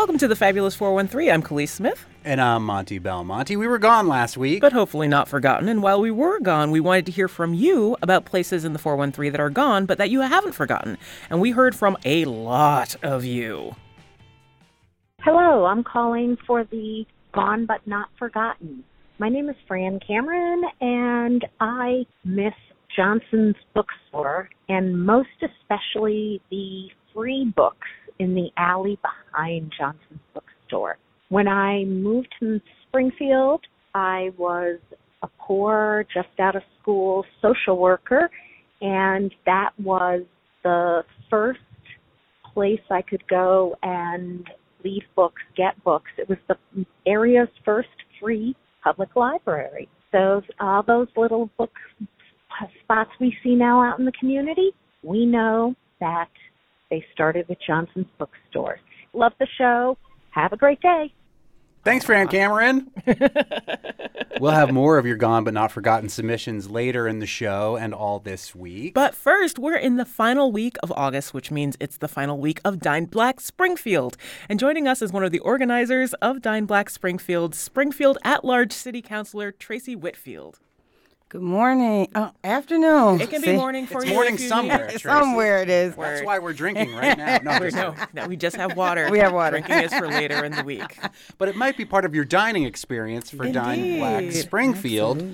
Welcome to the Fabulous 413. I'm Kaliis Smith. And I'm Monty Belmonte. We were gone last week. But hopefully not forgotten. And while we were gone, we wanted to hear from you about places in the 413 that are gone, but that you haven't forgotten. And we heard from a lot of you. Hello, I'm calling for the Gone But Not Forgotten. My name is Fran Cameron, and I miss Johnson's bookstore, and most especially the free books in the alley behind Johnson's bookstore. When I moved to Springfield, I was a poor, just out of school social worker, and that was the first place I could go and leave books, get books. It was the area's first free public library. So all those little book spots we see now out in the community, we know that they started with Johnson's bookstores. Love the show. Have a great day. Thanks, Fran Cameron. we'll have more of your gone but not forgotten submissions later in the show and all this week. But first, we're in the final week of August, which means it's the final week of Dine Black Springfield. And joining us is one of the organizers of Dine Black Springfield, Springfield at large city councilor Tracye Whitfield. Good morning. Oh, afternoon. It can be morning for you. it's you. morning if you somewhere. need- Somewhere it is. That's why we're drinking right now. No, We're- just- No, no, we just have water. We have water. Drinking is for later in the week. But it might be part of your dining experience for Dine Black Indeed. Springfield,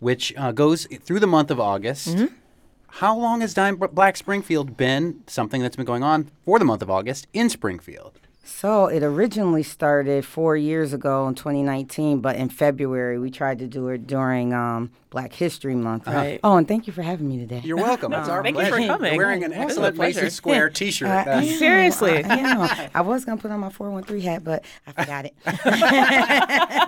which uh, goes through the month of August. Mm-hmm. How long has Dine Black Springfield been something that's been going on for the month of August in Springfield? So it originally started four years ago in 2019, but in February we tried to do it during um, Black History Month. Right. Oh, and thank you for having me today. You're welcome. It's our Thank you for pleasure. coming. You're wearing an It's excellent pleasure. Mason Square T-shirt. Uh, That's- yeah, Seriously. I, yeah, I was gonna put on my 413 hat, but I forgot it.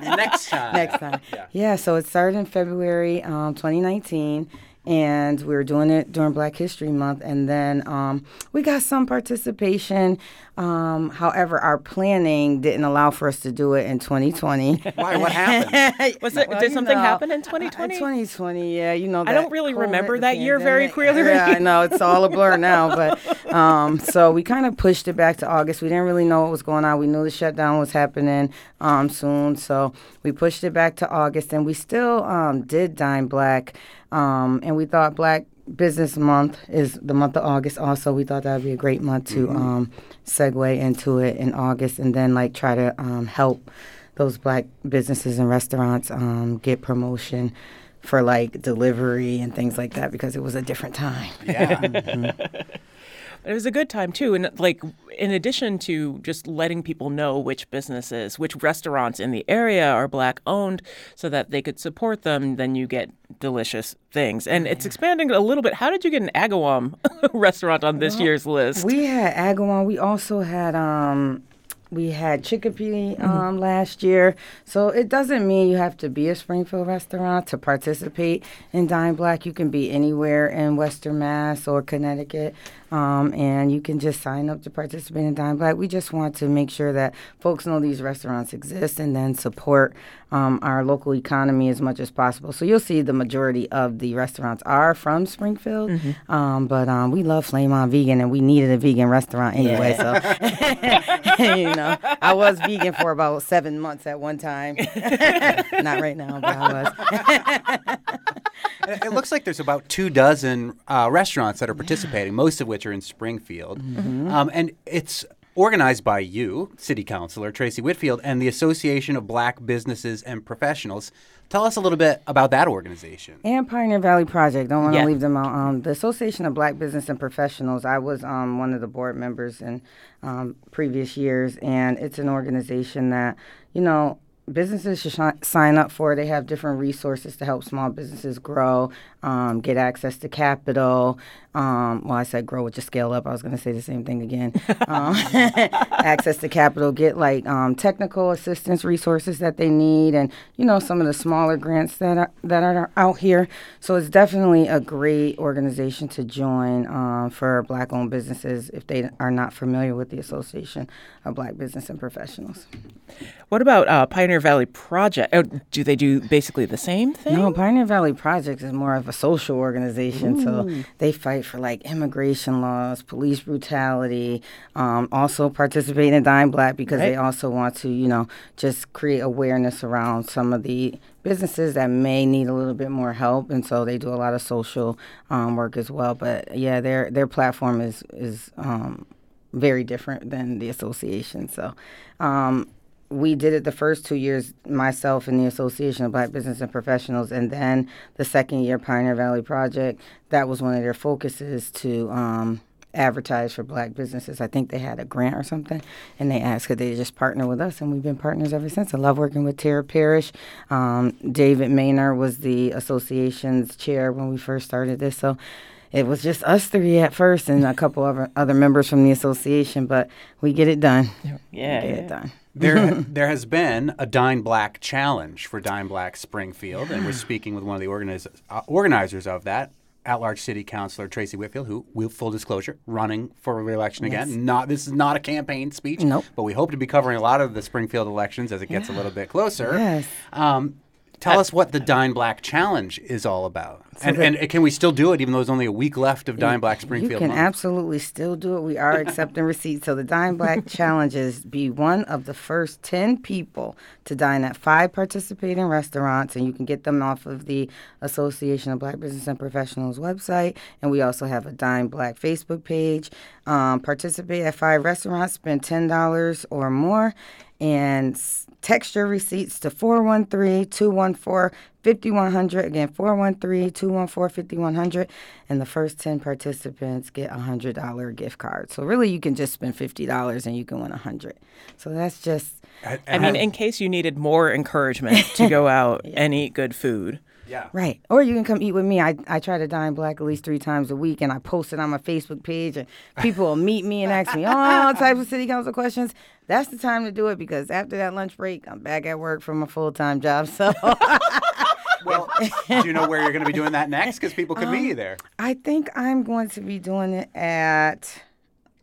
next time. Next time. Yeah. Yeah. so it started in February um, 2019, and we were doing it during Black History Month, and then um, we got some participation. Um, however, our planning didn't allow for us to do it in 2020. Why? What happened? Was it? Well, did something know, happen in uh, 2020? 2020, yeah, you know. I don't really remember the that year very clearly. Yeah, I know it's all a blur now, but um, so we kind of pushed it back to August. We didn't really know what was going on. We knew the shutdown was happening um, soon, so we pushed it back to August, and we still um, did Dine Black, um, and we thought Black Business Month is the month of August. Also, we thought that would be a great month to um, segue into it in August, and then like try to um, help those black businesses and restaurants um, get promotion for like delivery and things like that because it was a different time. yeah. It was a good time too, and like in addition to just letting people know which businesses, which restaurants in the area are black owned, so that they could support them, then you get delicious things. And it's expanding a little bit. How did you get an Agawam restaurant on this year's list? We had Agawam. We also had um, we had Chicopee um, last year. So it doesn't mean you have to be a Springfield restaurant to participate in Dine Black. You can be anywhere in Western Mass or Connecticut, um, and you can just sign up to participate in Dine Black. We just want to make sure that folks know these restaurants exist and then support um, our local economy as much as possible. So you'll see the majority of the restaurants are from Springfield, um, but um, we love Flame on Vegan, and we needed a vegan restaurant anyway. So you know, I was vegan for about seven months at one time. Not right now, but I was. it looks like there's about two dozen uh, restaurants that are participating, most of which are in Springfield. Um, and it's organized by you, City Councilor Tracye Whitfield, and the Association of Black Businesses and Professionals. Tell us a little bit about that organization. And Pioneer Valley Project. Don't want to Yeah. leave them out. Um, the Association of Black Business and Professionals. I was um, one of the board members in um, previous years, and it's an organization that you know businesses should shi- sign up for. They have different resources to help small businesses grow, um, get access to capital. Um, well, I said grow, which is scale up. I was going to say the same thing again. um, access to capital, get like um, technical assistance resources that they need, and you know some of the smaller grants that are that are out here. So it's definitely a great organization to join um, for Black-owned businesses if they are not familiar with the Association of Black Business and Professionals. What about uh, Pioneer Valley Project? Oh, do they do basically the same thing? No, Pioneer Valley Project is more of a social organization, so they fight for like immigration laws, police brutality, um, also participate in Dine Black because they also want to, you know, just create awareness around some of the businesses that may need a little bit more help, and so they do a lot of social um, work as well. But yeah, their their platform is is um, very different than the association. So. Um, we did it the first two years, myself and the Association of Black Business and Professionals, and then the second year, Pioneer Valley Project. That was one of their focuses to um, advertise for black businesses. I think they had a grant or something, and they asked could they just partner with us, and we've been partners ever since. I love working with Tara Parrish. Um, David Maynard was the association's chair when we first started this, so it was just us three at first and a couple of other members from the association, but we get it done. Yeah, We get yeah. it done. There, there has been a Dine Black challenge for Dine Black Springfield, and we're speaking with one of the organiz- uh, organizers of that, at-large City Councilor Tracye Whitfield, who, will full disclosure, running for reelection again. Not this is not a campaign speech, Nope. but we hope to be covering a lot of the Springfield elections as it gets a little bit closer. Yes. Um, tell us what the Dine Black challenge is all about, and, and can we still do it even though there's only a week left of Dine Black Springfield? You can month? absolutely still do it. We are accepting receipts. So the Dine Black Challenge is be one of the first 10 people to dine at five participating restaurants, and you can get them off of the Association of Black Business and Professionals website. And we also have a Dine Black Facebook page. Um, participate at five restaurants, spend $10 or more, and s- text your receipts to 413 214 5100. Again, 413 214 5100. And the first 10 participants get a $100 gift card. So, really, you can just spend $50 and you can win 100 So, that's just. I mean, in case you needed more encouragement to go out and eat good food. Yeah. Right. Or you can come eat with me. I, I try to dine black at least three times a week, and I post it on my Facebook page, and people will meet me and ask me all types of city council questions. That's the time to do it because after that lunch break, I'm back at work from a full time job. So Well, do you know where you're going to be doing that next? Because people could meet you there. I think I'm going to be doing it at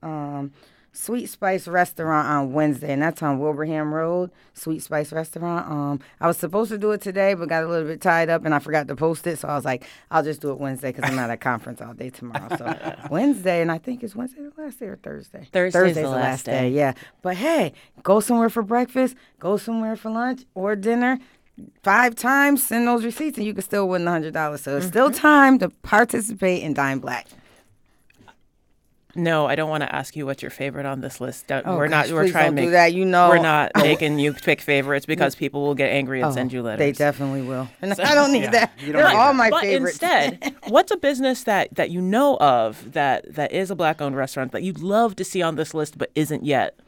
um, Sweet Spice Restaurant on Wednesday, and that's on Wilbraham Road. Sweet Spice Restaurant. Um, I was supposed to do it today, but got a little bit tied up, and I forgot to post it. So I was like, I'll just do it Wednesday because I'm not at a conference all day tomorrow. So Wednesday, and I think it's Wednesday the last day or Thursday. Thursday's the last day. Yeah, but hey, go somewhere for breakfast, go somewhere for lunch or dinner. Five times, send those receipts, and you can still win the hundred dollars. So it's still time to participate in Dine Black. No, I don't want to ask you what's your favorite on this list. Don't, Oh, we're gosh, not. We're trying to do make that. You know- we're not oh. making you pick favorites because people will get angry and oh, send you letters. They definitely will. And I don't need Yeah, that. you don't They're need all that. my but favorites. instead, what's a business that that you know of that that is a black-owned restaurant that you'd love to see on this list but isn't yet?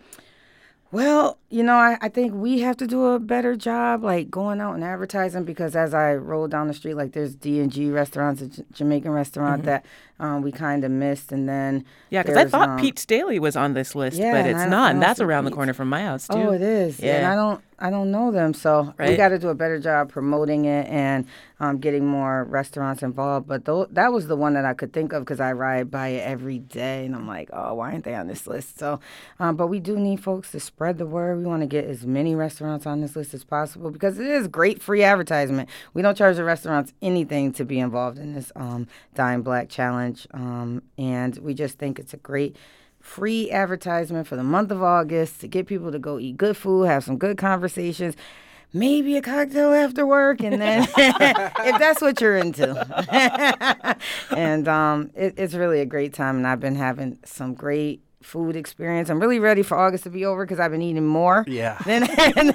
Well, you know, I, I think we have to do a better job, like going out and advertising. Because as I roll down the street, like there's D and G restaurants, a J- Jamaican restaurant mm-hmm. that um, we kind of missed, and then. Yeah, because I thought um, Pete's Daily was on this list, yeah, but it's I don't- and that's around the corner from my house too. Oh, it is. Yeah. And I don't I don't know them, so we got to do a better job promoting it and um, getting more restaurants involved. But tho- that was the one that I could think of because I ride by it every day, and I'm like, oh, why aren't they on this list? So, um, but we do need folks to spread the word. We want to get as many restaurants on this list as possible because it is great free advertisement. We don't charge the restaurants anything to be involved in this um, Dine Black Challenge, um, and we just think it's a great free advertisement for the month of August to get people to go eat good food, have some good conversations, maybe a cocktail after work, and then if that's what you're into. and um, it, it's really a great time, and I've been having some great food experience. I'm really ready for August to be over because I've been eating more Yeah. than,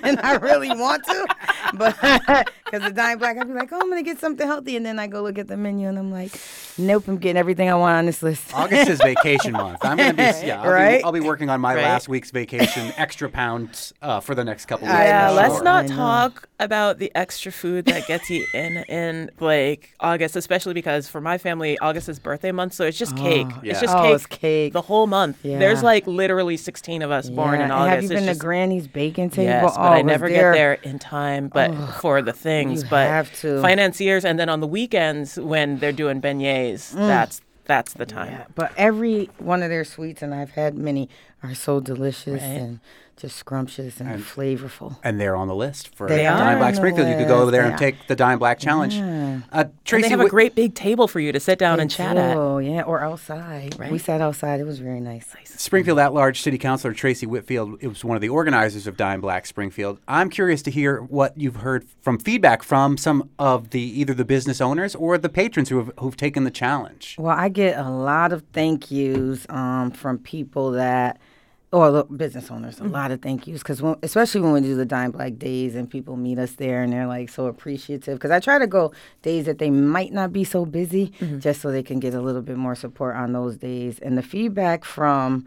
than I really want to. But because the Dine Black, I'd be like, oh, I'm going to get something healthy. And then I go look at the menu and I'm like, nope, I'm getting everything I want on this list. August is vacation month. I'm gonna be yeah, I'll, Right? be, I'll be working on my Right. last week's vacation, extra pounds uh, for the next couple I weeks. Yeah, know. let's Sure. not I talk about the extra food that gets eaten in like August, especially because for my family, August is birthday month, so it's just cake. Yeah. It's just Oh, cake, it's oh, cake. the whole month. Yeah. There's like literally 16 of us born in and August. Have you It's been just- to Granny's baking table? Yes, Oh, but I oh, never there- get there in time. But for the things, you but have to. financiers, and then on the weekends when they're doing beignets, mm. that's that's the time. Yeah, but every one of their sweets, and I've had many, are so delicious Right. and just scrumptious and, flavorful. And they're on the list for They Dine Black Springfield. You could go over there they and take the Dine Black Challenge. Uh, And Tracye, they have a great big table for you to sit down and chat at. Oh yeah, or outside. Right? We sat outside. It was very nice. Springfield at large city councilor Tracye Whitfield it was one of the organizers of Dine Black Springfield. I'm curious to hear what you've heard from feedback from some of the either the business owners or the patrons who have who've taken the challenge. Well, I get a lot of thank yous um, from people that, or the business owners, a lot of thank yous, because especially when we do the Dine Black Days and people meet us there and they're like so appreciative. Because I try to go days that they might not be so busy, just so they can get a little bit more support on those days. And the feedback from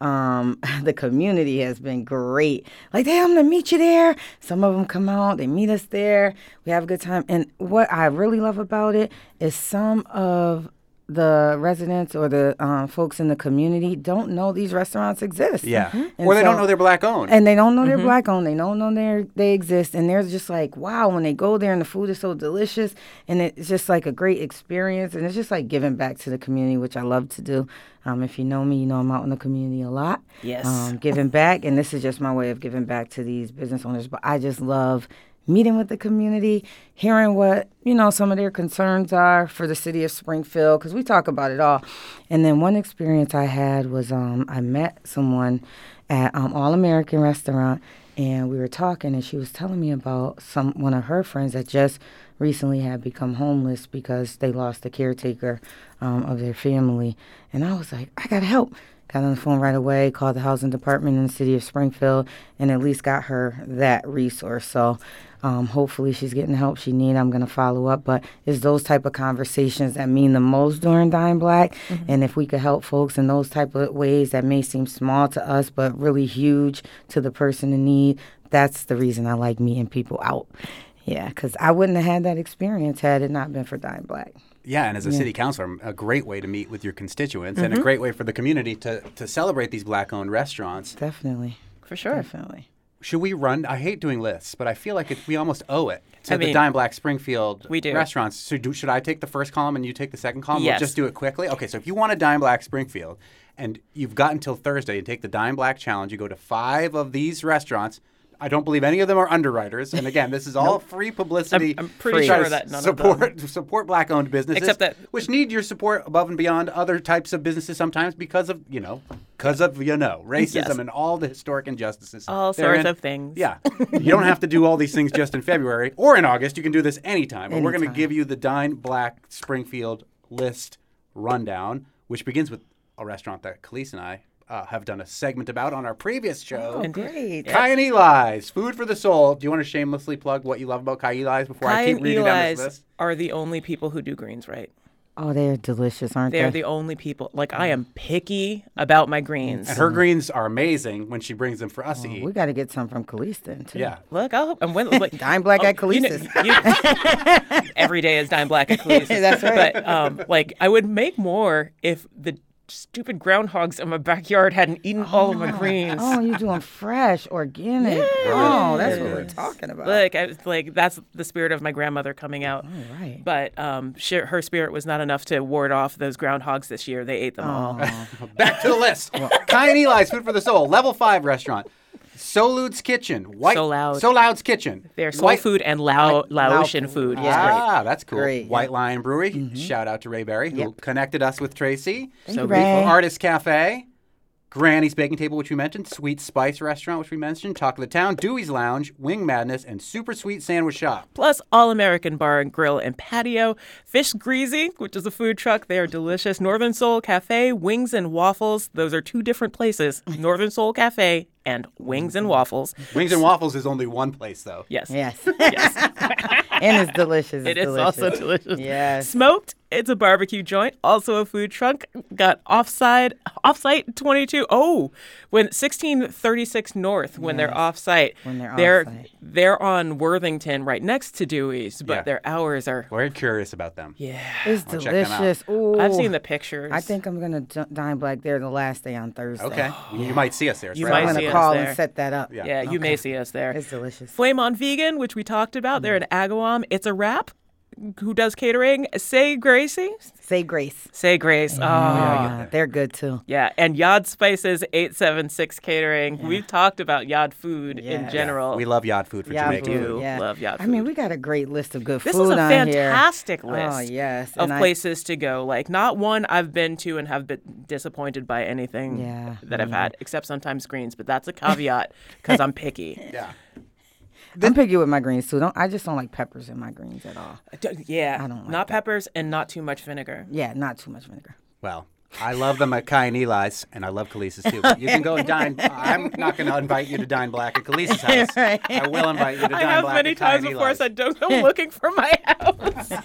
um, the community has been great. Like, hey, I'm gonna meet you there. Some of them come out, they meet us there. We have a good time. And what I really love about it is some of the residents or the um, folks in the community don't know these restaurants exist. Yeah. And Or they don't know they're black owned. and they don't know they're black owned. They don't know they they exist, and they're just like, wow, when they go there and the food is so delicious, and it's just like a great experience, and it's just like giving back to the community, which I love to do. Um, if you know me, you know I'm out in the community a lot. Yes. Um, giving back, and this is just my way of giving back to these business owners. But I just love meeting with the community, hearing what you know some of their concerns are for the city of Springfield, because we talk about it all. And then one experience I had was um, I met someone at um, All American Restaurant, and we were talking, and she was telling me about some one of her friends that just recently had become homeless because they lost the caretaker um, of their family, and I was like, I gotta help. Got on the phone right away, called the housing department in the city of Springfield, and at least got her that resource. So um, hopefully she's getting the help she needs. I'm gonna follow up, but it's those type of conversations that mean the most during Dine Black. And if we could help folks in those type of ways that may seem small to us, but really huge to the person in need, that's the reason I like meeting people out. Yeah, because I wouldn't have had that experience had it not been for Dine Black. Yeah, and as a city councilor, a great way to meet with your constituents Mm-hmm. and a great way for the community to, to celebrate these black owned restaurants. Definitely. For sure. Definitely. Should we run? I hate doing lists, but I feel like it, we almost owe it to I the mean, Dine Black Springfield we do. restaurants. So do, should I take the first column and you take the second column? Yes. We'll just do it quickly. Okay, so if you want a Dine Black Springfield and you've got until Thursday to take the Dine Black Challenge, you go to five of these restaurants. I don't believe any of them are underwriters. And again, this is all free publicity. I'm- I'm pretty try sure that none of support, support black owned businesses. Except that- which need your support above and beyond other types of businesses sometimes because of, you know, because of, you know, racism Yes. and all the historic injustices. All sorts of things. Yeah. you don't have to do all these things just in February or in August. You can do this anytime. But we're going to give you the Dine Black Springfield list rundown, which begins with a restaurant that Kaliis and I uh, have done a segment about on our previous show. Indeed. Great. Kai and Eli's, food for the soul. Do you want to shamelessly plug what you love about Kai Eli's before Kai I keep and reading down Eli's this list? are the only people who do greens right. Oh, they're delicious, aren't they? They're the only people. Like I am picky about my greens. And her greens are amazing when she brings them for us to eat. we got to get some from Kaliis then, too. yeah. Look, I'll and when like Dine Black at you know- Kaliis's. you- every day is dine black at Kaliis's. That's right. But um, like I would make more if the stupid groundhogs in my backyard hadn't eaten all of my greens. Oh, you're doing fresh, organic. Oh, that's what we're talking about. Like I was like that's the spirit of my grandmother coming out. All right. But um, she, her spirit was not enough to ward off those groundhogs this year. They ate them all. Back to the list. Kai and Eli's Food for the Soul, level five restaurant. Solude's Kitchen. White, So Loud. So Loud's Kitchen. They're soul White- food and Lao, Laotian food. food. Yeah. It's great. Ah, that's cool. Great, White yep. Lion Brewery. Shout out to Ray Berry, who Yep. connected us with Tracye. Thank So you, grateful. Ray. Artist Cafe. Granny's Baking Table, which we mentioned. Sweet Spice Restaurant, which we mentioned. Talk of the Town. Dewey's Lounge. Wing Madness. And Super Sweet Sandwich Shop. Plus, All American Bar and Grill and Patio, Fish Greasy, which is a food truck. They are delicious. Northern Soul Cafe, Wings and Waffles. Those are two different places. Northern Soul Cafe and Wings and Waffles. Wings and Waffles is only one place, though. Yes. Yes. Yes. and it's delicious. It It's is also delicious. delicious. Yes. Smoked. It's a barbecue joint, also a food truck. Got offside, offsite 22. Oh, when 1636 North, when they're offsite. When they're they're offsite. they're on Worthington, right next to Dewey's, but Yeah. their hours are. Very curious about them. Yeah. It's I'll check them out. delicious. Ooh. I've seen the pictures. I think I'm gonna d- dine black there the last day on Thursday. Okay. You might see us there. It's You right might I'm around see the gonna us corner. Call there. and set that up. Yeah. Yeah, you may see us there. It's delicious. Flame on Vegan, which we talked about. They're mm. in Agawam. It's a wrap. Who does catering. Say Gracie. Say grace. Say Grace. Oh, Ah, they're good too. yeah. And Yad Spices 876 Catering. We've talked about Yad food in Yeah. general. We love yacht food for Yeah, Jamaican do. food. Yeah. Love yacht I mean, we got a great list of good This food This is a on here. fantastic list. Oh yes, of and I- places to go. Like not one I've been to and have been disappointed by anything Yeah, that I've had, except sometimes greens. But that's a caveat because I'm picky. Yeah. I'm picky with my greens too. Don't I just don't like peppers in my greens at all. Yeah, I don't like not peppers and not too much vinegar. Yeah, not too much vinegar. Well, I love them at Kai and Eli's, and I love Kaliis's too. But you can go and dine. I'm not going to invite you to dine black at Kaliis's house. Right. I will invite you to I dine have black many at times and before Eli's. said, "Don't go looking for my house."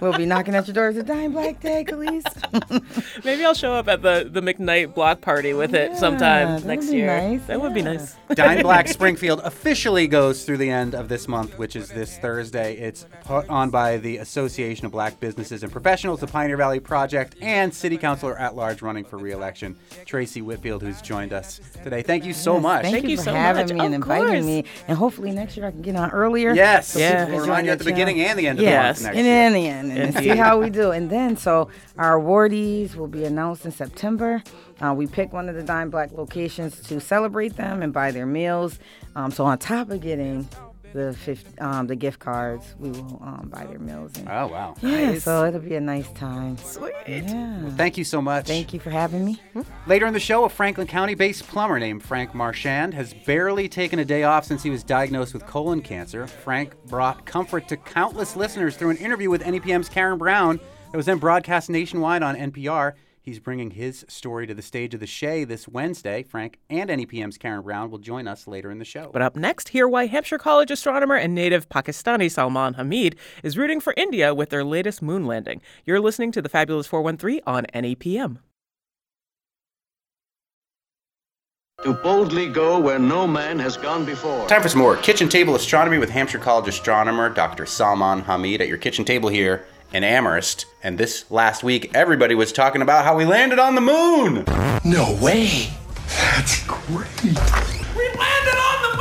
We'll be knocking at your doors at dine Black Day, Kaliis. Maybe I'll show up at the the McKnight block party with it Yeah, sometime next year. nice, That would be nice. Dine Black Springfield officially goes through the end of this month, which is this Thursday. It's put on by the Association of Black Businesses and Professionals, the Pioneer Valley Project, and City Councilor at large running for re-election, Tracye Whitfield, who's joined us today. Thank you so Yes, much. Thank, Thank you you for so having much. me and Of inviting course. me. And hopefully next year I can get on earlier. Yes. so Yeah. We'll remind you at the beginning and the end of Yes, the month next and year. then the end, and see how we do. And then, so our awardees will be announced in September. Uh, we pick one of the Dine Black locations to celebrate them and buy their meals. Um, so on top of getting the fifth, um, the gift cards, we will um, buy their meals. And, Oh, wow. yeah, Nice. so it'll be a nice time. Sweet. Yeah. Thank you so much. Thank you for having me. Later in the show, a Franklin County based plumber named Frank Marchand has barely taken a day off since he was diagnosed with colon cancer. Frank brought comfort to countless listeners through an interview with NEPM's Karen Brown that was then broadcast nationwide on NPR. He's bringing his story to the stage of the Shea this Wednesday. Frank and NEPM's Karen Brown will join us later in the show. But up next, hear why Hampshire College astronomer and native Pakistani Salman Hameed is rooting for India with their latest moon landing. You're listening to the Fabulous 413 on NEPM. to boldly go where no man has gone before. Time for some more kitchen table astronomy with Hampshire College astronomer Dr. Salman Hameed at your kitchen table here in Amherst. And this last week, everybody was talking about how we landed on the moon. No way. That's great. We landed on the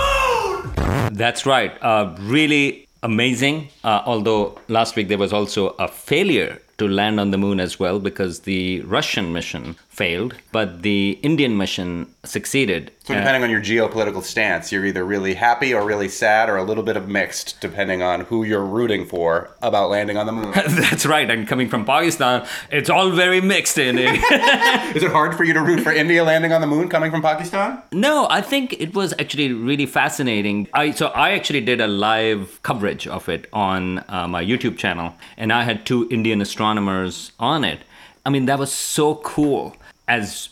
moon. That's right. Uh, really amazing. Uh, although last week there was also a failure to land on the moon as well because the Russian mission failed, but the Indian mission succeeded. So Uh, depending on your geopolitical stance, you're either really happy or really sad or a little bit of mixed, depending on who you're rooting for about landing on the moon. That's right. And coming from Pakistan, it's all very mixed in it. Is it hard for you to root for India landing on the moon coming from Pakistan? No, I think it was actually really fascinating. I so I actually did a live coverage of it on uh, my YouTube channel, and I had two Indian astronomers on it. I mean, that was so cool. As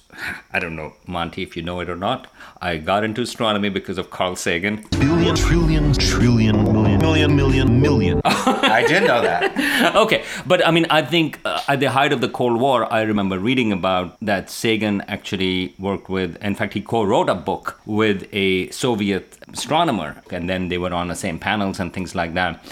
I don't know, Monty, if you know it or not, I got into astronomy because of Carl Sagan. Billion, trillion, trillion, million, million, million, million. I did know that. okay, but I mean, I think uh, at the height of the Cold War, I remember reading about that Sagan actually worked with, in fact, he co wrote a book with a Soviet astronomer, and then they were on the same panels and things like that.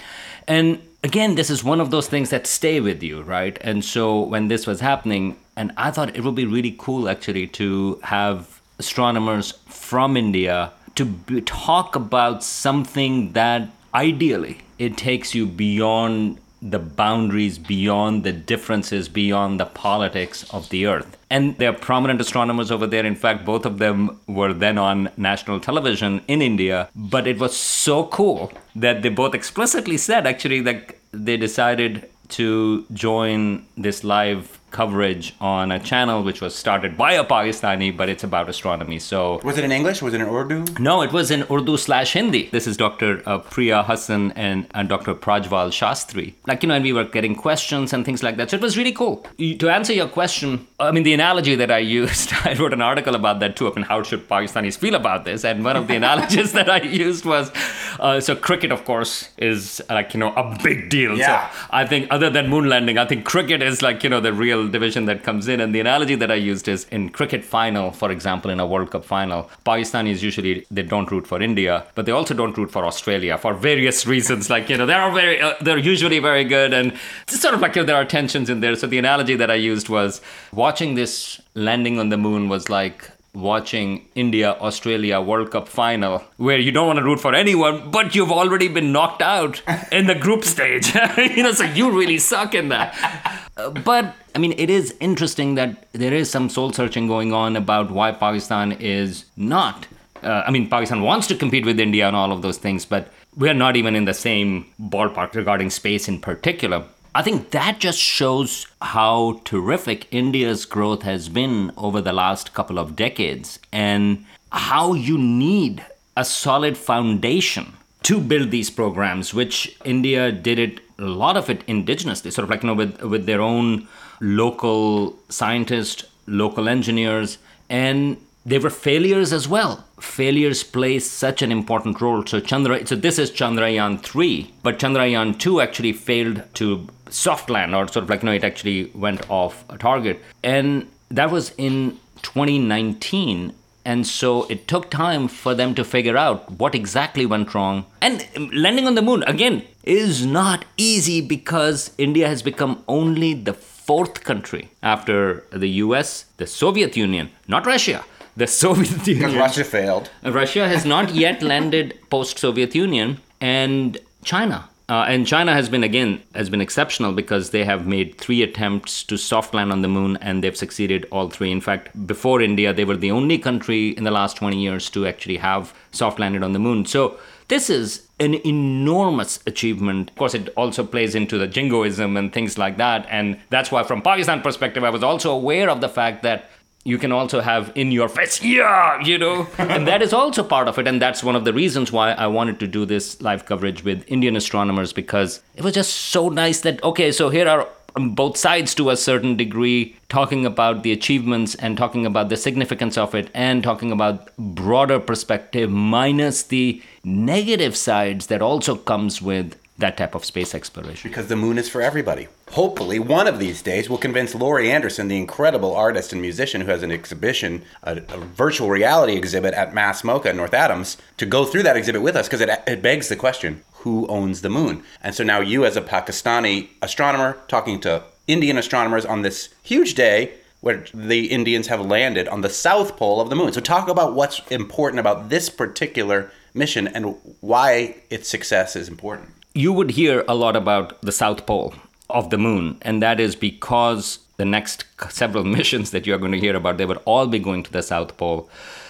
And again, this is one of those things that stay with you, right? And so when this was happening, and I thought it would be really cool actually to have astronomers from India to talk about something that ideally it takes you beyond the boundaries, beyond the differences, beyond the politics of the earth. And there are prominent astronomers over there. In fact, both of them were then on national television in India. But it was so cool that they both explicitly said actually that they decided to join this live coverage on a channel which was started by a Pakistani, but it's about astronomy. So Was it in English? Was it in Urdu? no, it was in Urdu slash Hindi. This is Dr. Uh, Priya Hasan and, and Dr. Prajval Shastri. Like, you know, and we were getting questions and things like that. So it was really cool. To answer your question, I mean, the analogy that I used, I wrote an article about that too. I mean, how should Pakistanis feel about this? And one of the analogies that I used was uh, so cricket, of course, is like, you know, a big deal. Yeah. So I think, other than moon landing, I think cricket is like, you know, the real division that comes in. And the analogy that I used is in cricket final, for example, in a World Cup final, Pakistanis usually they don't root for India, but they also don't root for Australia for various reasons. Like you know, they're very, uh, they're usually very good, and it's sort of like you know, there are tensions in there. So the analogy that I used was watching this landing on the moon was like watching India Australia World Cup final where you don't want to root for anyone, but you've already been knocked out in the group stage. you know, so you really suck in that. Uh, but I mean, it is interesting that there is some soul searching going on about why Pakistan is not. Uh, I mean, Pakistan wants to compete with India and all of those things, but we're not even in the same ballpark regarding space in particular. I think that just shows how terrific India's growth has been over the last couple of decades and how you need a solid foundation to build these programs, which India did it a lot of it indigenously, sort of like you know with with their own local scientists, local engineers, and they were failures as well. Failures play such an important role. So Chandra, so this is Chandrayaan three, but Chandrayaan two actually failed to soft land, or sort of like you know, it actually went off a target, and that was in 2019. And so it took time for them to figure out what exactly went wrong. And landing on the moon, again, is not easy because India has become only the fourth country after the US, the Soviet Union, not Russia, the Soviet Union. Russia failed. Russia has not yet landed post Soviet Union, and China. Uh, and China has been again has been exceptional because they have made three attempts to soft land on the moon and they've succeeded all three. In fact, before India, they were the only country in the last 20 years to actually have soft landed on the moon. So this is an enormous achievement. Of course, it also plays into the jingoism and things like that. And that's why, from Pakistan perspective, I was also aware of the fact that you can also have in your face, yeah, you know, and that is also part of it. And that's one of the reasons why I wanted to do this live coverage with Indian astronomers because it was just so nice that, okay, so here are um, both sides to a certain degree talking about the achievements and talking about the significance of it and talking about broader perspective minus the negative sides that also comes with that type of space exploration. Because the moon is for everybody. Hopefully, one of these days we'll convince Laurie Anderson, the incredible artist and musician who has an exhibition, a, a virtual reality exhibit at Mass MoCA in North Adams, to go through that exhibit with us because it, it begs the question who owns the moon? And so now you, as a Pakistani astronomer, talking to Indian astronomers on this huge day where the Indians have landed on the south pole of the moon. So, talk about what's important about this particular mission and why its success is important you would hear a lot about the South Pole of the moon, and that is because the next several missions that you're going to hear about, they would all be going to the South Pole.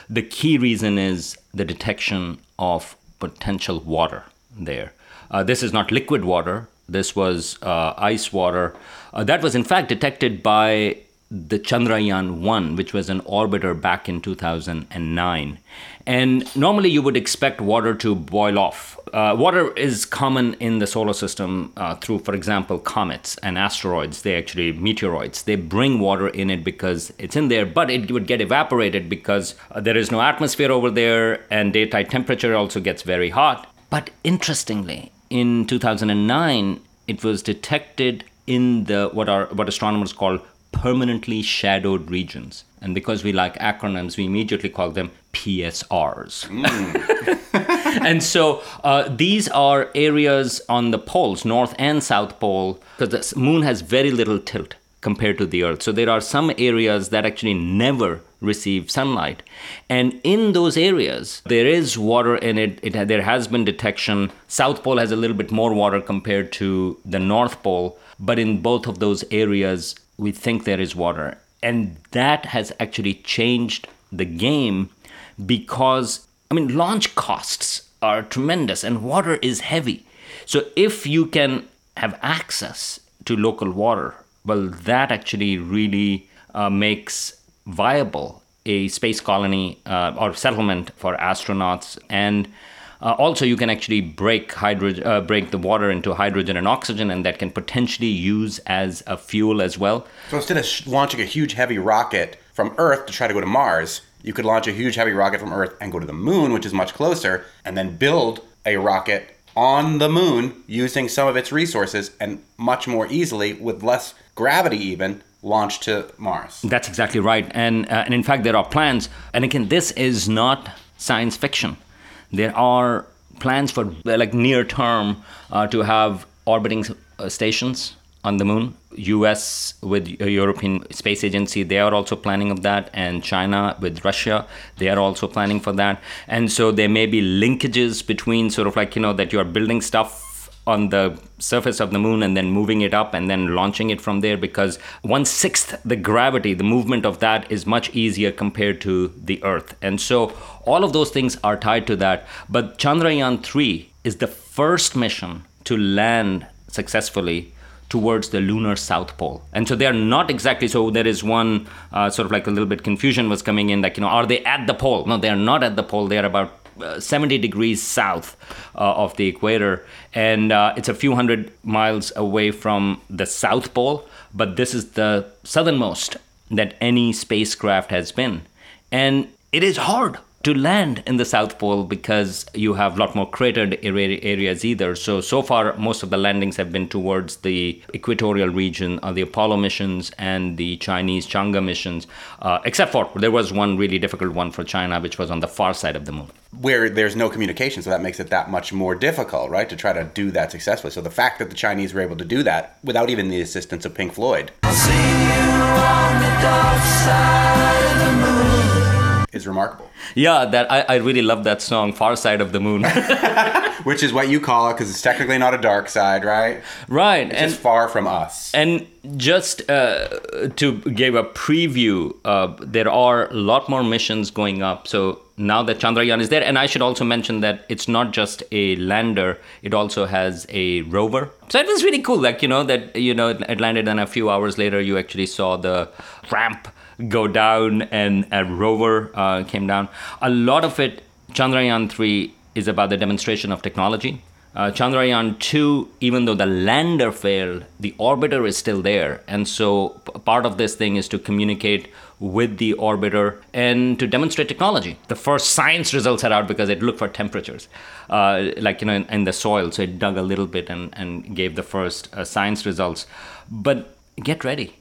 The key reason is the detection of potential water there. Uh, this is not liquid water. This was uh, ice water. Uh, that was, in fact, detected by the Chandrayaan 1, which was an orbiter back in 2009. And normally you would expect water to boil off. Uh, water is common in the solar system uh, through, for example, comets and asteroids. They actually, meteoroids, they bring water in it because it's in there, but it would get evaporated because uh, there is no atmosphere over there and daytime temperature also gets very hot. But interestingly, in 2009, it was detected in the what are what astronomers call permanently shadowed regions. And because we like acronyms, we immediately call them PSRs. Mm. and so uh, these are areas on the poles, North and South Pole, because the moon has very little tilt compared to the Earth. So there are some areas that actually never receive sunlight. And in those areas, there is water in it. it there has been detection. South Pole has a little bit more water compared to the North Pole. But in both of those areas, we think there is water. And that has actually changed the game because, I mean, launch costs are tremendous and water is heavy. So if you can have access to local water, well, that actually really uh, makes viable a space colony uh, or settlement for astronauts and uh, also, you can actually break hydrogen, uh, break the water into hydrogen and oxygen, and that can potentially use as a fuel as well. So instead of sh- launching a huge heavy rocket from Earth to try to go to Mars, you could launch a huge heavy rocket from Earth and go to the moon, which is much closer, and then build a rocket on the moon using some of its resources and much more easily with less gravity even launch to Mars. That's exactly right. And uh, and in fact there are plans and again this is not science fiction. There are plans for like near term uh, to have orbiting uh, stations on the moon. US with European Space Agency, they are also planning of that, and China with Russia, they are also planning for that. And so there may be linkages between sort of like, you know, that you are building stuff on the surface of the moon and then moving it up and then launching it from there because one sixth the gravity, the movement of that is much easier compared to the Earth. And so all of those things are tied to that. But Chandrayaan 3 is the first mission to land successfully towards the lunar south pole and so they're not exactly so there is one uh, sort of like a little bit confusion was coming in like you know are they at the pole no they're not at the pole they're about uh, 70 degrees south uh, of the equator. And uh, it's a few hundred miles away from the south pole but this is the southernmost that any spacecraft has been. And it is hard to land in the South Pole because you have a lot more cratered areas either. So, so far, most of the landings have been towards the equatorial region, uh, the Apollo missions and the Chinese Chang'e missions, uh, except for there was one really difficult one for China, which was on the far side of the moon. Where there's no communication, so that makes it that much more difficult, right, to try to do that successfully. So the fact that the Chinese were able to do that without even the assistance of Pink Floyd. Is remarkable. Yeah, that I, I really love that song, "Far Side of the Moon," which is what you call it because it's technically not a dark side, right? Right, it's and just far from us. And just uh, to give a preview, uh, there are a lot more missions going up. So now that Chandrayaan is there, and I should also mention that it's not just a lander; it also has a rover. So it was really cool, like you know that you know it landed, and a few hours later, you actually saw the ramp go down and a rover uh, came down. A lot of it, Chandrayaan 3 is about the demonstration of technology. Uh, Chandrayaan 2, even though the lander failed, the orbiter is still there. And so p- part of this thing is to communicate with the orbiter and to demonstrate technology. The first science results are out because it looked for temperatures, uh, like, you know, in, in, the soil. So it dug a little bit and, and gave the first uh, science results. But get ready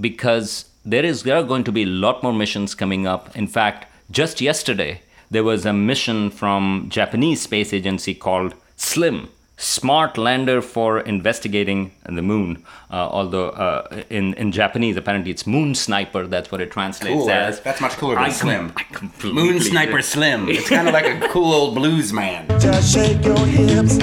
because there is there are going to be a lot more missions coming up. In fact, just yesterday there was a mission from Japanese space agency called SLIM, Smart Lander for Investigating the Moon. Uh, although uh, in in Japanese apparently it's Moon Sniper. That's what it translates cooler. as. That's much cooler than I Slim. Com- completely Moon Sniper Slim. It's kind of like a cool old blues man. Just shake your hips.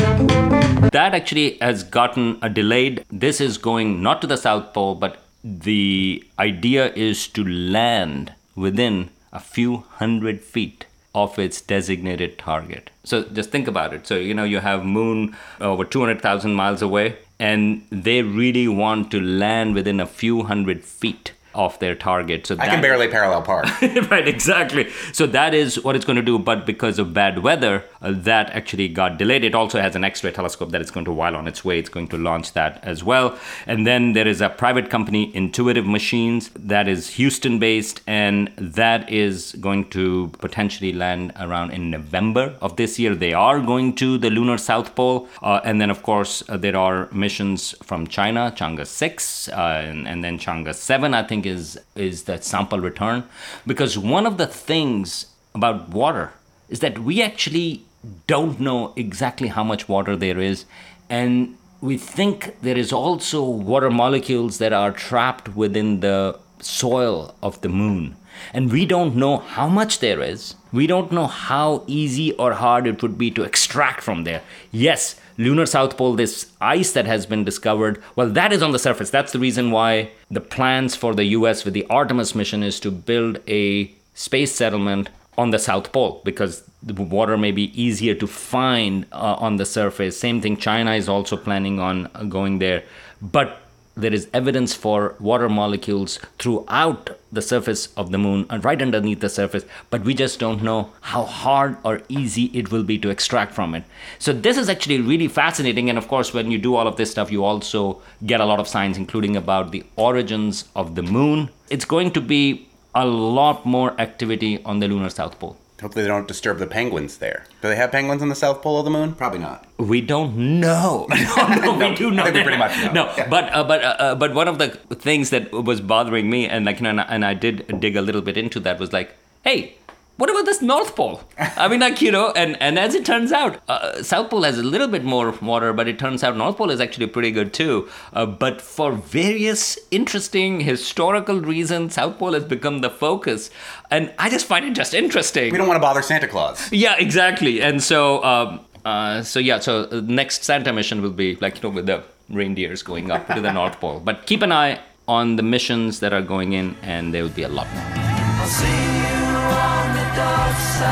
That actually has gotten a delayed. This is going not to the South Pole, but the idea is to land within a few hundred feet of its designated target. So just think about it. So, you know, you have moon over 200,000 miles away and they really want to land within a few hundred feet of their target. So I can barely parallel park. right, exactly. So that is what it's going to do. But because of bad weather, uh, that actually got delayed. It also has an X-ray telescope that it's going to, while on its way, it's going to launch that as well. And then there is a private company, Intuitive Machines, that is Houston-based, and that is going to potentially land around in November of this year. They are going to the lunar South Pole, uh, and then of course uh, there are missions from China, Chang'e six, uh, and, and then Chang'e seven. I think is is that sample return. Because one of the things about water is that we actually don't know exactly how much water there is. And we think there is also water molecules that are trapped within the soil of the moon. And we don't know how much there is. We don't know how easy or hard it would be to extract from there. Yes lunar south pole this ice that has been discovered well that is on the surface. That's the reason why the plans for the US with the Artemis mission is to build a space settlement on the south pole because the water may be easier to find uh, on the surface. Same thing china is also planning on uh, going there. But there is evidence for water molecules throughout the surface of the moon and right underneath the surface, but we just don't know how hard or easy it will be to extract from it. So, this is actually really fascinating. And of course, when you do all of this stuff, you also get a lot of science, including about the origins of the moon. It's going to be a lot more activity on the lunar south pole. Hopefully, they don't disturb the penguins there. Do they have penguins on the south pole of the moon? Probably not. We don't know. No, no, we do know. We pretty much know. No, Yeah. but uh, but uh, uh, but one of the things that was bothering me, and like you know, and I did dig a little bit into that, was like, hey, what about this North Pole? I mean, like, you know, and, and as it turns out, uh, South Pole has a little bit more water, but it turns out North Pole is actually pretty good too. Uh, but for various interesting historical reasons, South Pole has become the focus. And I just find it just interesting. We don't want to bother Santa Claus. Yeah, exactly. And so, um, uh, so yeah, so next Santa mission will be like, you know, with the reindeers going up to the North Pole. But keep an eye on the missions that are going in, and there will be a lot more.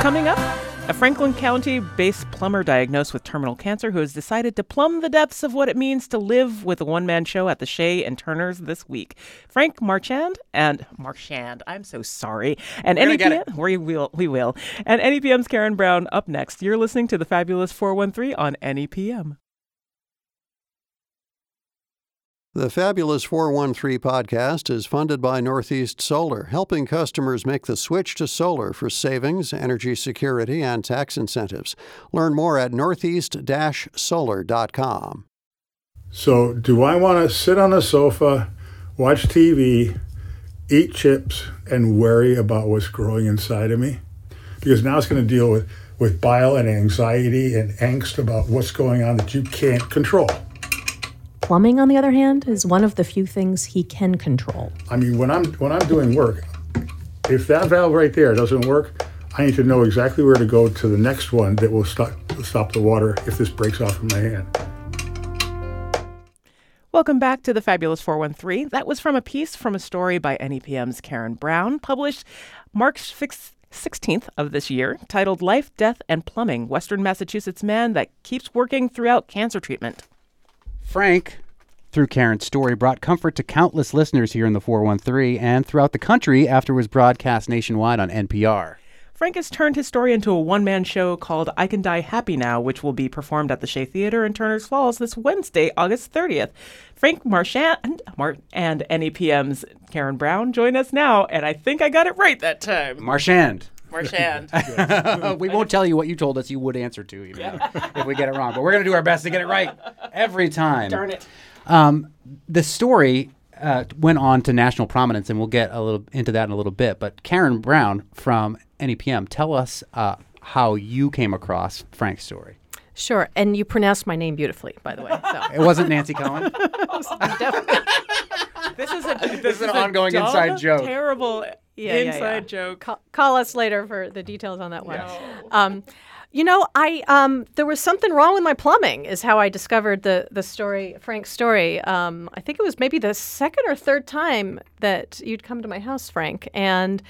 Coming up, a Franklin County based plumber diagnosed with terminal cancer who has decided to plumb the depths of what it means to live with a one man show at the Shea and Turner's this week. Frank Marchand and Marchand, I'm so sorry. And We're NEPM, we will, we will. And NEPM's Karen Brown up next. You're listening to the Fabulous 413 on NEPM. The Fabulous 413 podcast is funded by Northeast Solar, helping customers make the switch to solar for savings, energy security, and tax incentives. Learn more at northeast solar.com. So, do I want to sit on a sofa, watch TV, eat chips, and worry about what's growing inside of me? Because now it's going to deal with, with bile and anxiety and angst about what's going on that you can't control. Plumbing, on the other hand, is one of the few things he can control. I mean, when I'm when I'm doing work, if that valve right there doesn't work, I need to know exactly where to go to the next one that will stop stop the water if this breaks off in my hand. Welcome back to the Fabulous 413. That was from a piece from a story by NEPM's Karen Brown, published March 16th of this year, titled Life, Death, and Plumbing Western Massachusetts Man That Keeps Working Throughout Cancer Treatment. Frank, through Karen's story, brought comfort to countless listeners here in the 413 and throughout the country after it was broadcast nationwide on NPR. Frank has turned his story into a one man show called I Can Die Happy Now, which will be performed at the Shea Theater in Turner's Falls this Wednesday, August 30th. Frank Marchand Mar- and NEPM's Karen Brown join us now, and I think I got it right that time. Marchand. Marchand. we won't tell you what you told us you would answer to, you know, if we get it wrong. But we're going to do our best to get it right every time. Darn it. Um, the story uh, went on to national prominence, and we'll get a little into that in a little bit. But Karen Brown from NEPM, tell us uh, how you came across Frank's story. Sure, and you pronounced my name beautifully, by the way. So. It wasn't Nancy Cohen. This is a this, This is an ongoing dumb, inside joke. Terrible Yeah, yeah, inside yeah. joke. Call, call us later for the details on that one. Um, you know, I um, there was something wrong with my plumbing. Is how I discovered the the story, Frank's story. Um, I think it was maybe the second or third time that you'd come to my house, Frank, and.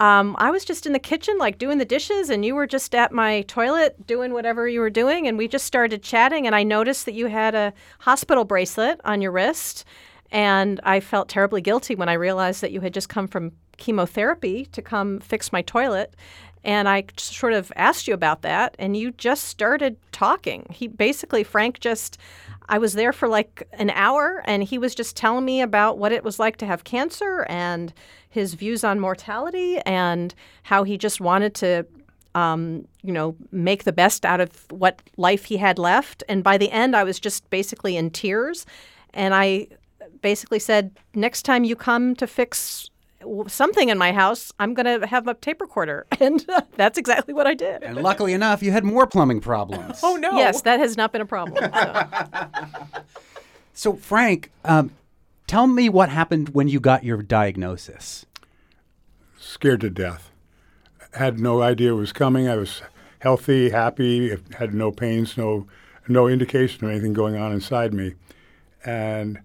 Um, I was just in the kitchen, like doing the dishes, and you were just at my toilet doing whatever you were doing. And we just started chatting, and I noticed that you had a hospital bracelet on your wrist. And I felt terribly guilty when I realized that you had just come from chemotherapy to come fix my toilet. And I sort of asked you about that, and you just started talking. He basically, Frank just, I was there for like an hour, and he was just telling me about what it was like to have cancer and his views on mortality and how he just wanted to um, you know, make the best out of what life he had left. And by the end, I was just basically in tears. And I basically said, next time you come to fix something in my house, I'm going to have a tape recorder. And that's exactly what I did. And luckily enough, you had more plumbing problems. Oh no. Yes, that has not been a problem. So. So, Frank, um, tell me what happened when you got your diagnosis. Scared to death. Had no idea it was coming. I was healthy, happy, had no pains, no no indication of anything going on inside me, and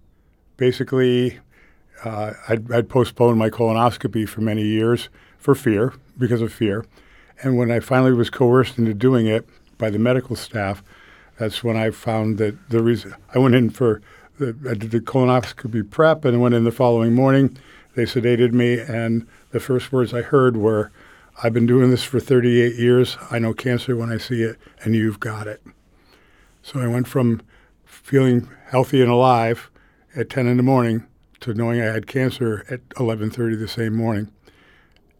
basically, uh, I'd, I'd postponed my colonoscopy for many years for fear, because of fear, and when I finally was coerced into doing it by the medical staff, that's when I found that the reason I went in for the, I did the colonoscopy prep and went in the following morning. They sedated me, and the first words I heard were, I've been doing this for 38 years. I know cancer when I see it, and you've got it. So I went from feeling healthy and alive at 10 in the morning to knowing I had cancer at 11:30 the same morning.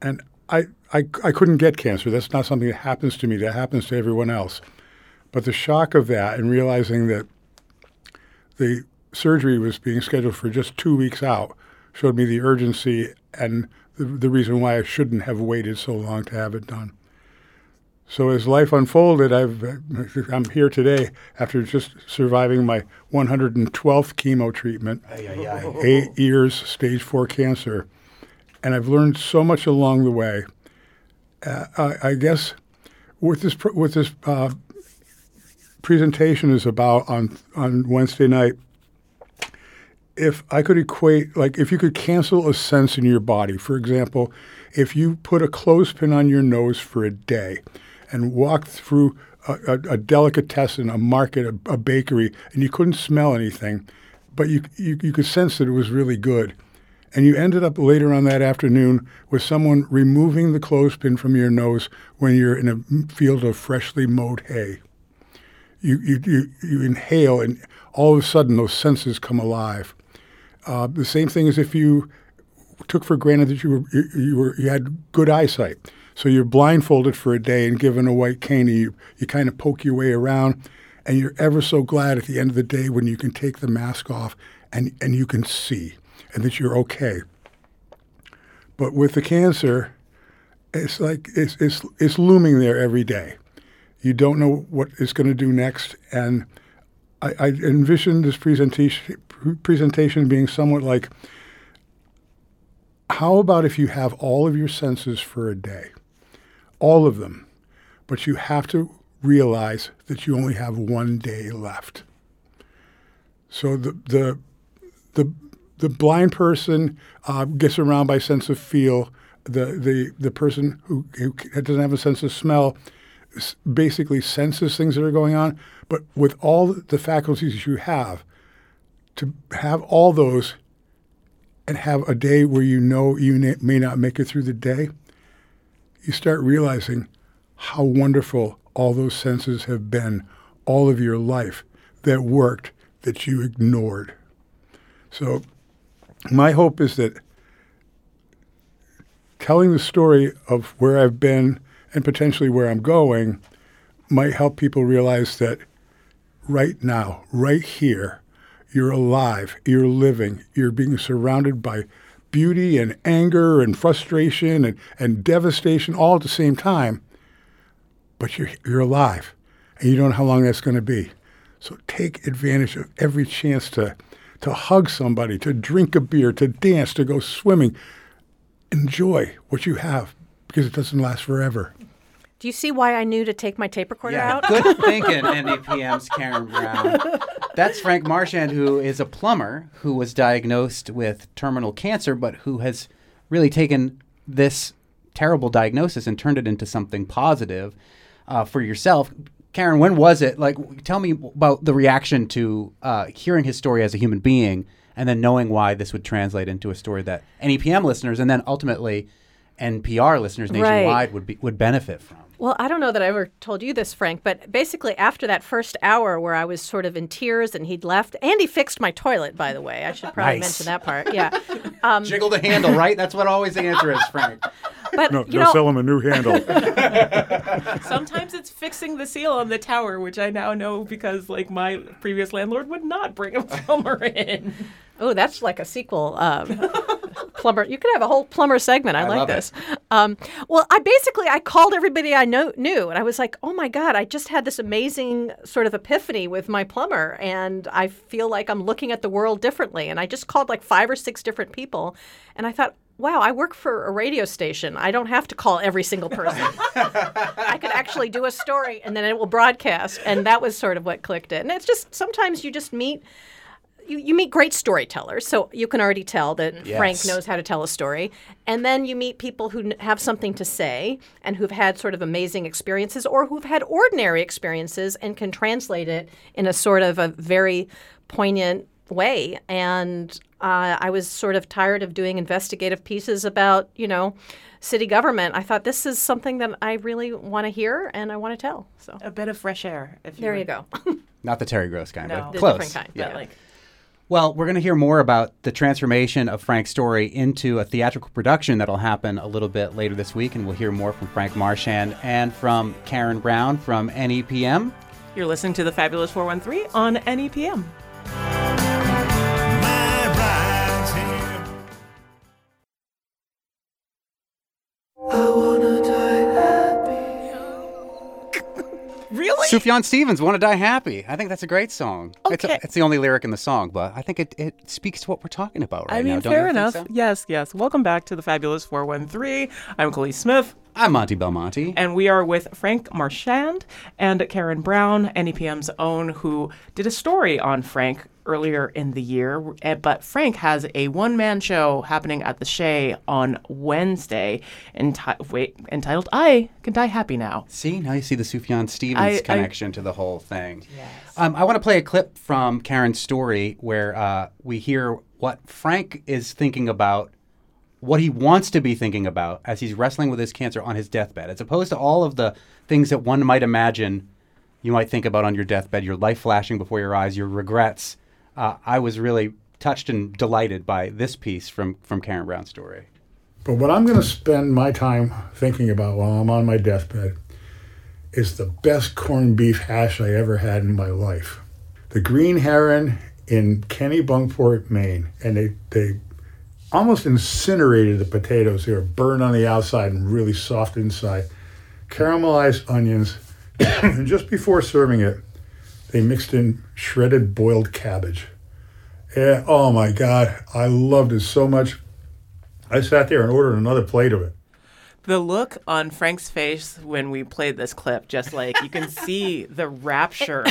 And I, I, I couldn't get cancer. That's not something that happens to me. That happens to everyone else. But the shock of that and realizing that the surgery was being scheduled for just two weeks out showed me the urgency and the, the reason why I shouldn't have waited so long to have it done. So as life unfolded, I've I'm here today after just surviving my 112th chemo treatment, eight years stage four cancer, and I've learned so much along the way. Uh, I, I guess what this what this uh, presentation is about on on Wednesday night. If I could equate, like, if you could cancel a sense in your body, for example, if you put a clothespin on your nose for a day and walked through a, a, a delicatessen, a market, a, a bakery, and you couldn't smell anything, but you, you, you could sense that it was really good. And you ended up later on that afternoon with someone removing the clothespin from your nose when you're in a field of freshly mowed hay. You, you, you, you inhale, and all of a sudden those senses come alive. Uh, the same thing as if you took for granted that you were you, you were you had good eyesight. So you're blindfolded for a day and given a white cane, and you you kind of poke your way around, and you're ever so glad at the end of the day when you can take the mask off and and you can see, and that you're okay. But with the cancer, it's like it's it's it's looming there every day. You don't know what it's going to do next, and I, I envision this presentation presentation being somewhat like how about if you have all of your senses for a day? All of them. But you have to realize that you only have one day left. So the the the the blind person uh, gets around by sense of feel. The the the person who, who doesn't have a sense of smell basically senses things that are going on. But with all the faculties that you have, to have all those and have a day where you know you may not make it through the day, you start realizing how wonderful all those senses have been all of your life that worked that you ignored. So, my hope is that telling the story of where I've been and potentially where I'm going might help people realize that right now, right here, you're alive, you're living, you're being surrounded by beauty and anger and frustration and, and devastation all at the same time. But you're, you're alive and you don't know how long that's going to be. So take advantage of every chance to, to hug somebody, to drink a beer, to dance, to go swimming. Enjoy what you have because it doesn't last forever. Do you see why I knew to take my tape recorder Yeah, out? good thinking, NEPM's Karen Brown. That's Frank Marchand, who is a plumber who was diagnosed with terminal cancer, but who has really taken this terrible diagnosis and turned it into something positive uh, for yourself. Karen, when was it? Like, tell me about the reaction to uh, hearing his story as a human being, and then knowing why this would translate into a story that NEPM listeners, and then ultimately NPR listeners Right. nationwide would be, would benefit from. Well, I don't know that I ever told you this, Frank, but basically after that first hour where I was sort of in tears and he'd left, and he fixed my toilet, by the way. I should probably Nice. mention that part. Yeah. Um, Jiggle the handle, right? That's what always the answer is, Frank. but No, you go know, sell him a new handle. Sometimes it's fixing the seal on the tower, which I now know because like my previous landlord would not bring a plumber in. Oh, that's like a sequel. Um, plumber. You could have a whole plumber segment. I, I like this. Um, well, I basically I called everybody I know knew, and I was like, "Oh my god, I just had this amazing sort of epiphany with my plumber, and I feel like I'm looking at the world differently." And I just called like five or six different people, and I thought. Wow, I work for a radio station. I don't have to call every single person. I could actually do a story and then it will broadcast. And that was sort of what clicked it. And it's just sometimes you just meet you, you meet great storytellers, so you can already tell that Frank knows how to tell a story. And then you meet people who n- have something to say and who've had sort of amazing experiences or who've had ordinary experiences and can translate it in a sort of a very poignant way. And uh, I was sort of tired of doing investigative pieces about, you know, city government. I thought this is something that I really want to hear and I want to tell. So A bit of fresh air. If there you would. go. Not the Terry Gross kind, No. but The close. different kind, Yeah. But like Well, we're going to hear more about the transformation of Frank's story into a theatrical production that'll happen a little bit later this week, and we'll hear more from Frank Marchand and from Karen Brown from NEPM. you're listening to the Fabulous 413 on NEPM. Sufjan Stevens, "Want to Die Happy." I think that's a great song. It's, a, it's the only lyric in the song, but I think it, it speaks to what we're talking about right I mean, now. Don't fair enough. so? Yes, yes. Welcome back to the Fabulous 413. I'm Kaliis Smith. I'm Monty Belmonte. And we are with Frank Marchand and Karen Brown, NEPM's own, who did a story on Frank earlier in the year. Eh, But Frank has a one man show happening at the Shea on Wednesday enti- wait, entitled I Can Die Happy Now. See, now you see the Sufjan Stevens I- I- connection to the whole thing. Um, I want to play a clip from Karen's story where uh, we hear what Frank is thinking about, what he wants to be thinking about as he's wrestling with his cancer on his deathbed, as opposed to all of the things that one might imagine you might think about on your deathbed, your life flashing before your eyes, your regrets. Uh, I was really touched and delighted by this piece from, from Karen Brown's story. But what I'm going to spend my time thinking about while I'm on my deathbed is the best corned beef hash I ever had in my life. The Green Heron in Kennebunkport, Maine, and they they almost incinerated the potatoes. They were burned on the outside and really soft inside. Caramelized onions, and just before serving it, they mixed in shredded boiled cabbage. Yeah, oh my God, I loved it so much. I sat there and ordered another plate of it. The look on Frank's face when we played this clip, just like you can see the rapture.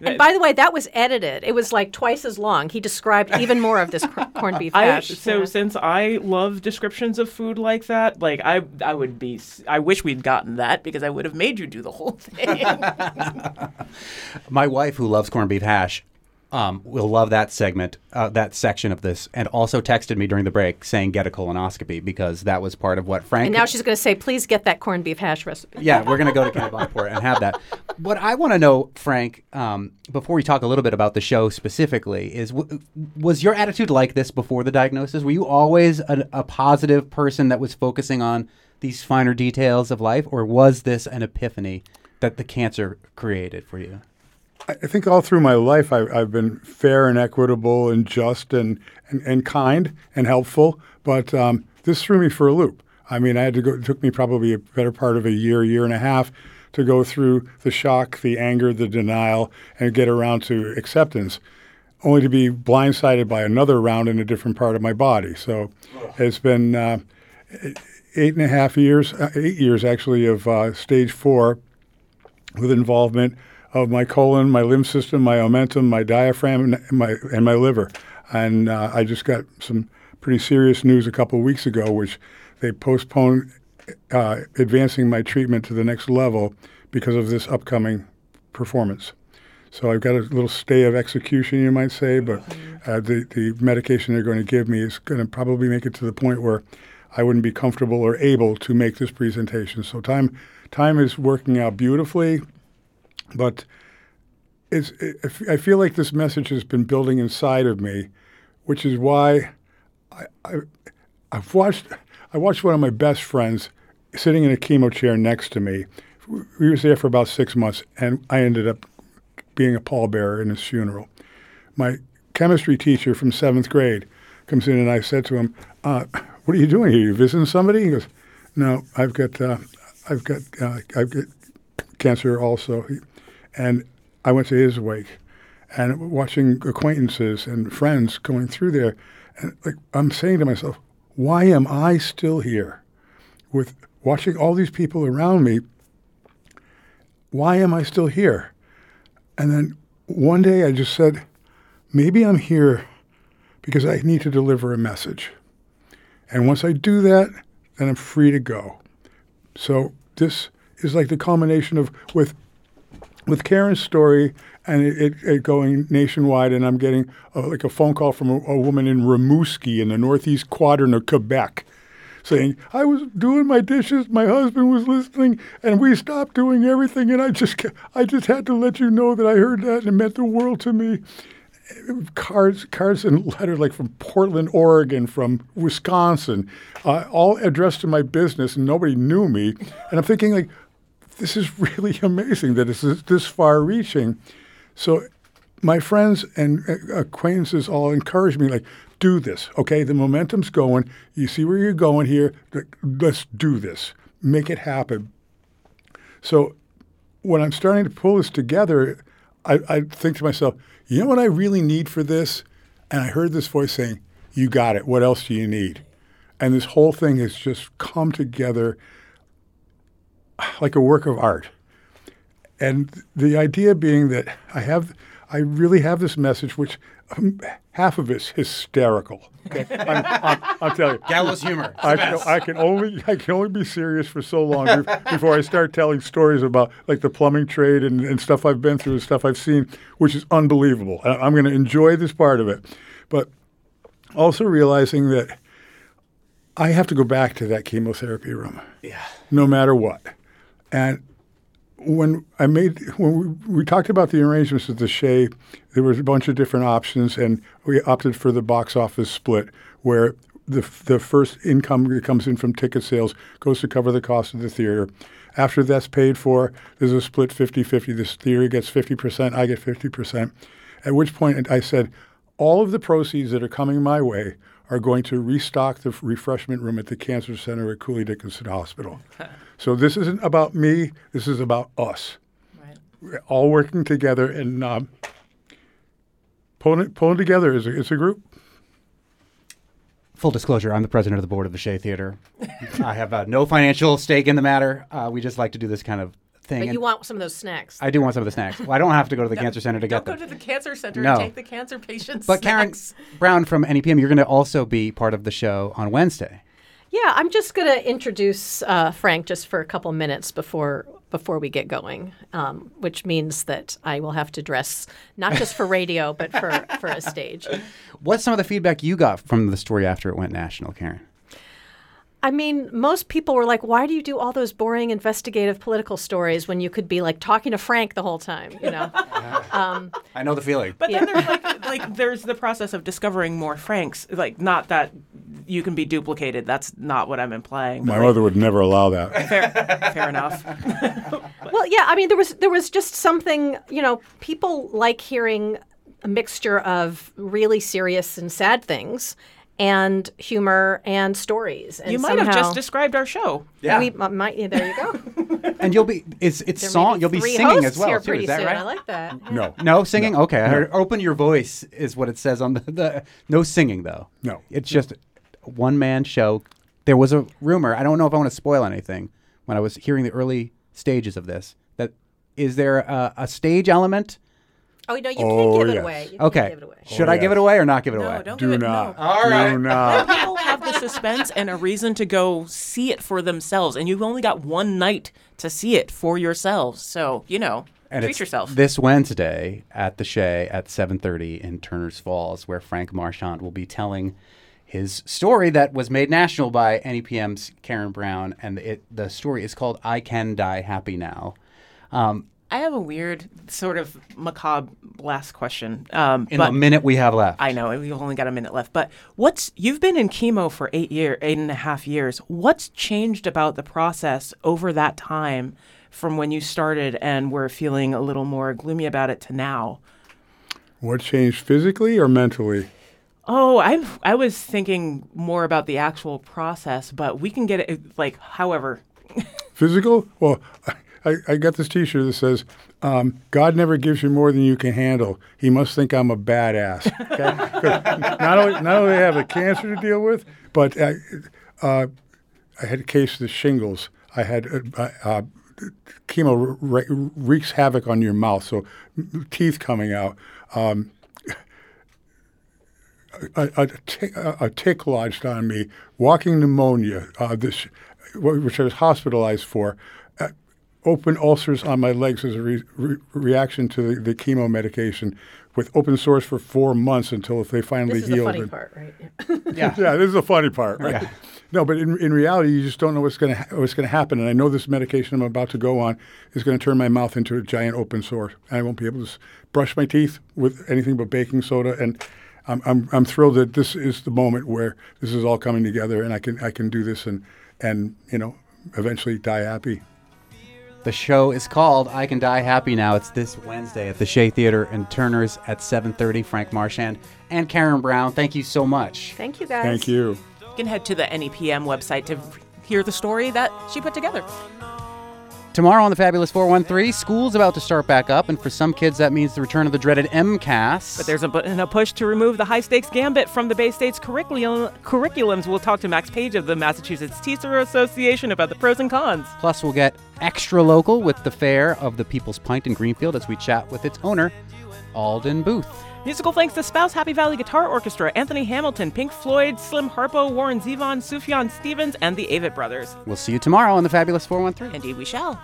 And by the way, that was edited. It was like twice as long. He described even more of this cor- corned beef I, hash. so Yeah. since I love descriptions of food like that, like I I would be I wish we'd gotten that because I would have made you do the whole thing. My wife, who loves corned beef hash, um, will love that segment, uh, that section of this, and also texted me during the break saying get a colonoscopy because that was part of what Frank. and now she's going to say, "Please get that corned beef hash recipe." yeah, we're going to go to Kennebunkport and have that. What I want to know, Frank, um, before we talk a little bit about the show specifically, is w- was your attitude like this before the diagnosis? Were you always a, a positive person that was focusing on these finer details of life, or was this an epiphany that the cancer created for you? I think all through my life, I, I've been fair and equitable and just and, and, and kind and helpful. But um, this threw me for a loop. I mean, I had to go. It took me probably a better part of a year, year and a half, to go through the shock, the anger, the denial, and get around to acceptance. Only to be blindsided by another round in a different part of my body. So it's been uh, eight and a half years, uh, eight years actually, of uh, stage four with involvement of my colon, my lymph system, my omentum, my diaphragm, and my and my liver. And uh, I just got some pretty serious news a couple of weeks ago, which they postponed uh, advancing my treatment to the next level because of this upcoming performance. So I've got a little stay of execution, you might say, but uh, the the medication they're going to give me is going to probably make it to the point where I wouldn't be comfortable or able to make this presentation. So time time is working out beautifully, but it's it, I feel like this message has been building inside of me, which is why I, I I've watched I watched one of my best friends sitting in a chemo chair next to me. We was there for about six months, and I ended up being a pallbearer in his funeral. My chemistry teacher from seventh grade comes in, and I said to him, uh, "What are you doing here? You visiting somebody?" He goes, "No, I've got uh, I've got uh, I've got cancer also," and I went to his wake, and watching acquaintances and friends going through there, and like I'm saying to myself, "Why am I still here?" With watching all these people around me, why am I still here? And then one day I just said, maybe I'm here because I need to deliver a message. And once I do that, then I'm free to go. So this is like the culmination of with with Karen's story and it, it, it going nationwide, and I'm getting like a phone call from a, a woman in Rimouski in the northeast quadrant of Quebec saying, I was doing my dishes, my husband was listening, and we stopped doing everything, and I just, I just had to let you know that I heard that and it meant the world to me. Cards, cards and letters like from Portland, Oregon, from Wisconsin, uh, all addressed to my business, and nobody knew me. And I'm thinking like, this is really amazing that it's this, this far-reaching. So my friends and uh, acquaintances all encourage me, like, do this, okay? The momentum's going. You see where you're going here. Let's do this. Make it happen. So when I'm starting to pull this together, I, I think to myself, you know what I really need for this? And I heard this voice saying, You got it. What else do you need? And this whole thing has just come together like a work of art. And the idea being that I have, I really have this message, which um, half of it's hysterical. Okay, I'm, I'm, I'm telling you, Gallows humor. I can. I can only, I can only be serious for so long before I start telling stories about like the plumbing trade and, and stuff I've been through and stuff I've seen, which is unbelievable. I, I'm going to enjoy this part of it, but also realizing that I have to go back to that chemotherapy room. Yeah. No matter what. And when I made when we, we talked about the arrangements with the Shea, there was a bunch of different options, and we opted for the box office split, where the the first income that comes in from ticket sales goes to cover the cost of the theater. After that's paid for, there's a split 50-50. This theater gets 50%, I get 50%. At which point I said, all of the proceeds that are coming my way are going to restock the refreshment room at the cancer center at Cooley Dickinson Hospital. so this isn't about me. This is about us. We're all working together and um, pulling it, pulling together as a, as a group. Full disclosure, I'm the president of the board of the Shea Theater. I have uh, no financial stake in the matter. Uh, we just like to do this kind of thing. But and you want some of those snacks. I do want some of the snacks. Well, I don't have to go to the No, cancer center to get them. Don't get go them. to the cancer center No. and take the cancer patients. But Karen. Brown from NEPM, you're going to also be part of the show on Wednesday. Yeah, I'm just going to introduce uh, Frank just for a couple minutes before before we get going, um, which means that I will have to dress not just for radio but for for a stage. What's some of the feedback you got from the story after it went national, Karen? I mean, most people were like, "Why do you do all those boring investigative political stories when you could be like talking to Frank the whole time?" You know. um, I know the feeling. But then there's like, like there's the process of discovering more Franks. Like not that you can be duplicated. That's not what I'm implying. My like, mother would never allow that. Fair, fair enough. well, yeah. I mean, there was there was just something. You know, people like hearing a mixture of really serious and sad things. And humor and stories. And you might have just described our show. Yeah. We m- might. yeah, There you go. And you'll be it's it's There song be you'll be singing as well here too. pretty Is that soon. right? I like that. No. No singing. Okay, I heard open your voice is what it says on the, the no singing though. No. it's just one man show. There was a rumor. I don't know if I want to spoil anything. When I was hearing the early stages of this, that is there a, a stage element? Oh no, you Oh, can't give it away. You Okay, give it away. should Oh, I give it away or not give it No, away? don't Do give it. not. No. All right. Do not. People have the suspense and a reason to go see it for themselves, and you've only got one night to see it for yourselves. So you know, and treat it's yourself. this Wednesday at the Shea at 7:30 in Turner's Falls, where Frank Marchand will be telling his story that was made national by NEPM's Karen Brown, and it the story is called "I Can Die Happy Now." Um, I have a weird, sort of macabre last question. Um, in but the minute we have left, I know we've only got a minute left, but what's you've been in chemo for eight year, eight and a half years. What's changed about the process over that time, from when you started and were feeling a little more gloomy about it to now? What changed physically or mentally? Oh, I I was thinking more about the actual process, but we can get it like however. Physical? Well, I, I got this T-shirt that says, um, "God never gives you more than you can handle. He must think I'm a badass." Okay? not only not only have a cancer to deal with, but I, uh, I had a case of the shingles. I had uh, uh, chemo re- wreaks havoc on your mouth, so teeth coming out. Um, a, a, tick, tick lodged on me, walking pneumonia, uh, this, which I was hospitalized for, uh, open ulcers on my legs as a re- re- reaction to the, the chemo medication, with open sores for four months until if they finally healed. This is the healed. funny and- part, right? yeah, yeah, this is the funny part, right? Yeah. No, but in, in reality, you just don't know what's going to what's going to happen. And I know this medication I'm about to go on is going to turn my mouth into a giant open sore. And I won't be able to s- brush my teeth with anything but baking soda. And I'm, I'm I'm thrilled that this is the moment where this is all coming together, and I can I can do this and and you know eventually die happy. The show is called "I Can Die Happy Now." It's this Wednesday at the Shea Theater and Turner's at 7:30. Frank Marchand and Karen Brown, thank you so much. Thank you, guys. Thank you. You can head to the NEPM website to hear the story that she put together. Tomorrow on the Fabulous 413, school's about to start back up, and for some kids, that means the return of the dreaded MCAS. But there's a, a push to remove the high stakes gambit from the Bay State's curriculum, curriculums. We'll talk to Max Page of the Massachusetts Teacher Association about the pros and cons. Plus, we'll get extra local with the fair of the People's Pint in Greenfield as we chat with its owner, Alden Booth. Musical thanks to Spouse Happy Valley Guitar Orchestra, Anthony Hamilton, Pink Floyd, Slim Harpo, Warren Zevon, Sufjan Stevens, and the Avett Brothers. We'll see you tomorrow on the Fabulous 413. Indeed, we shall.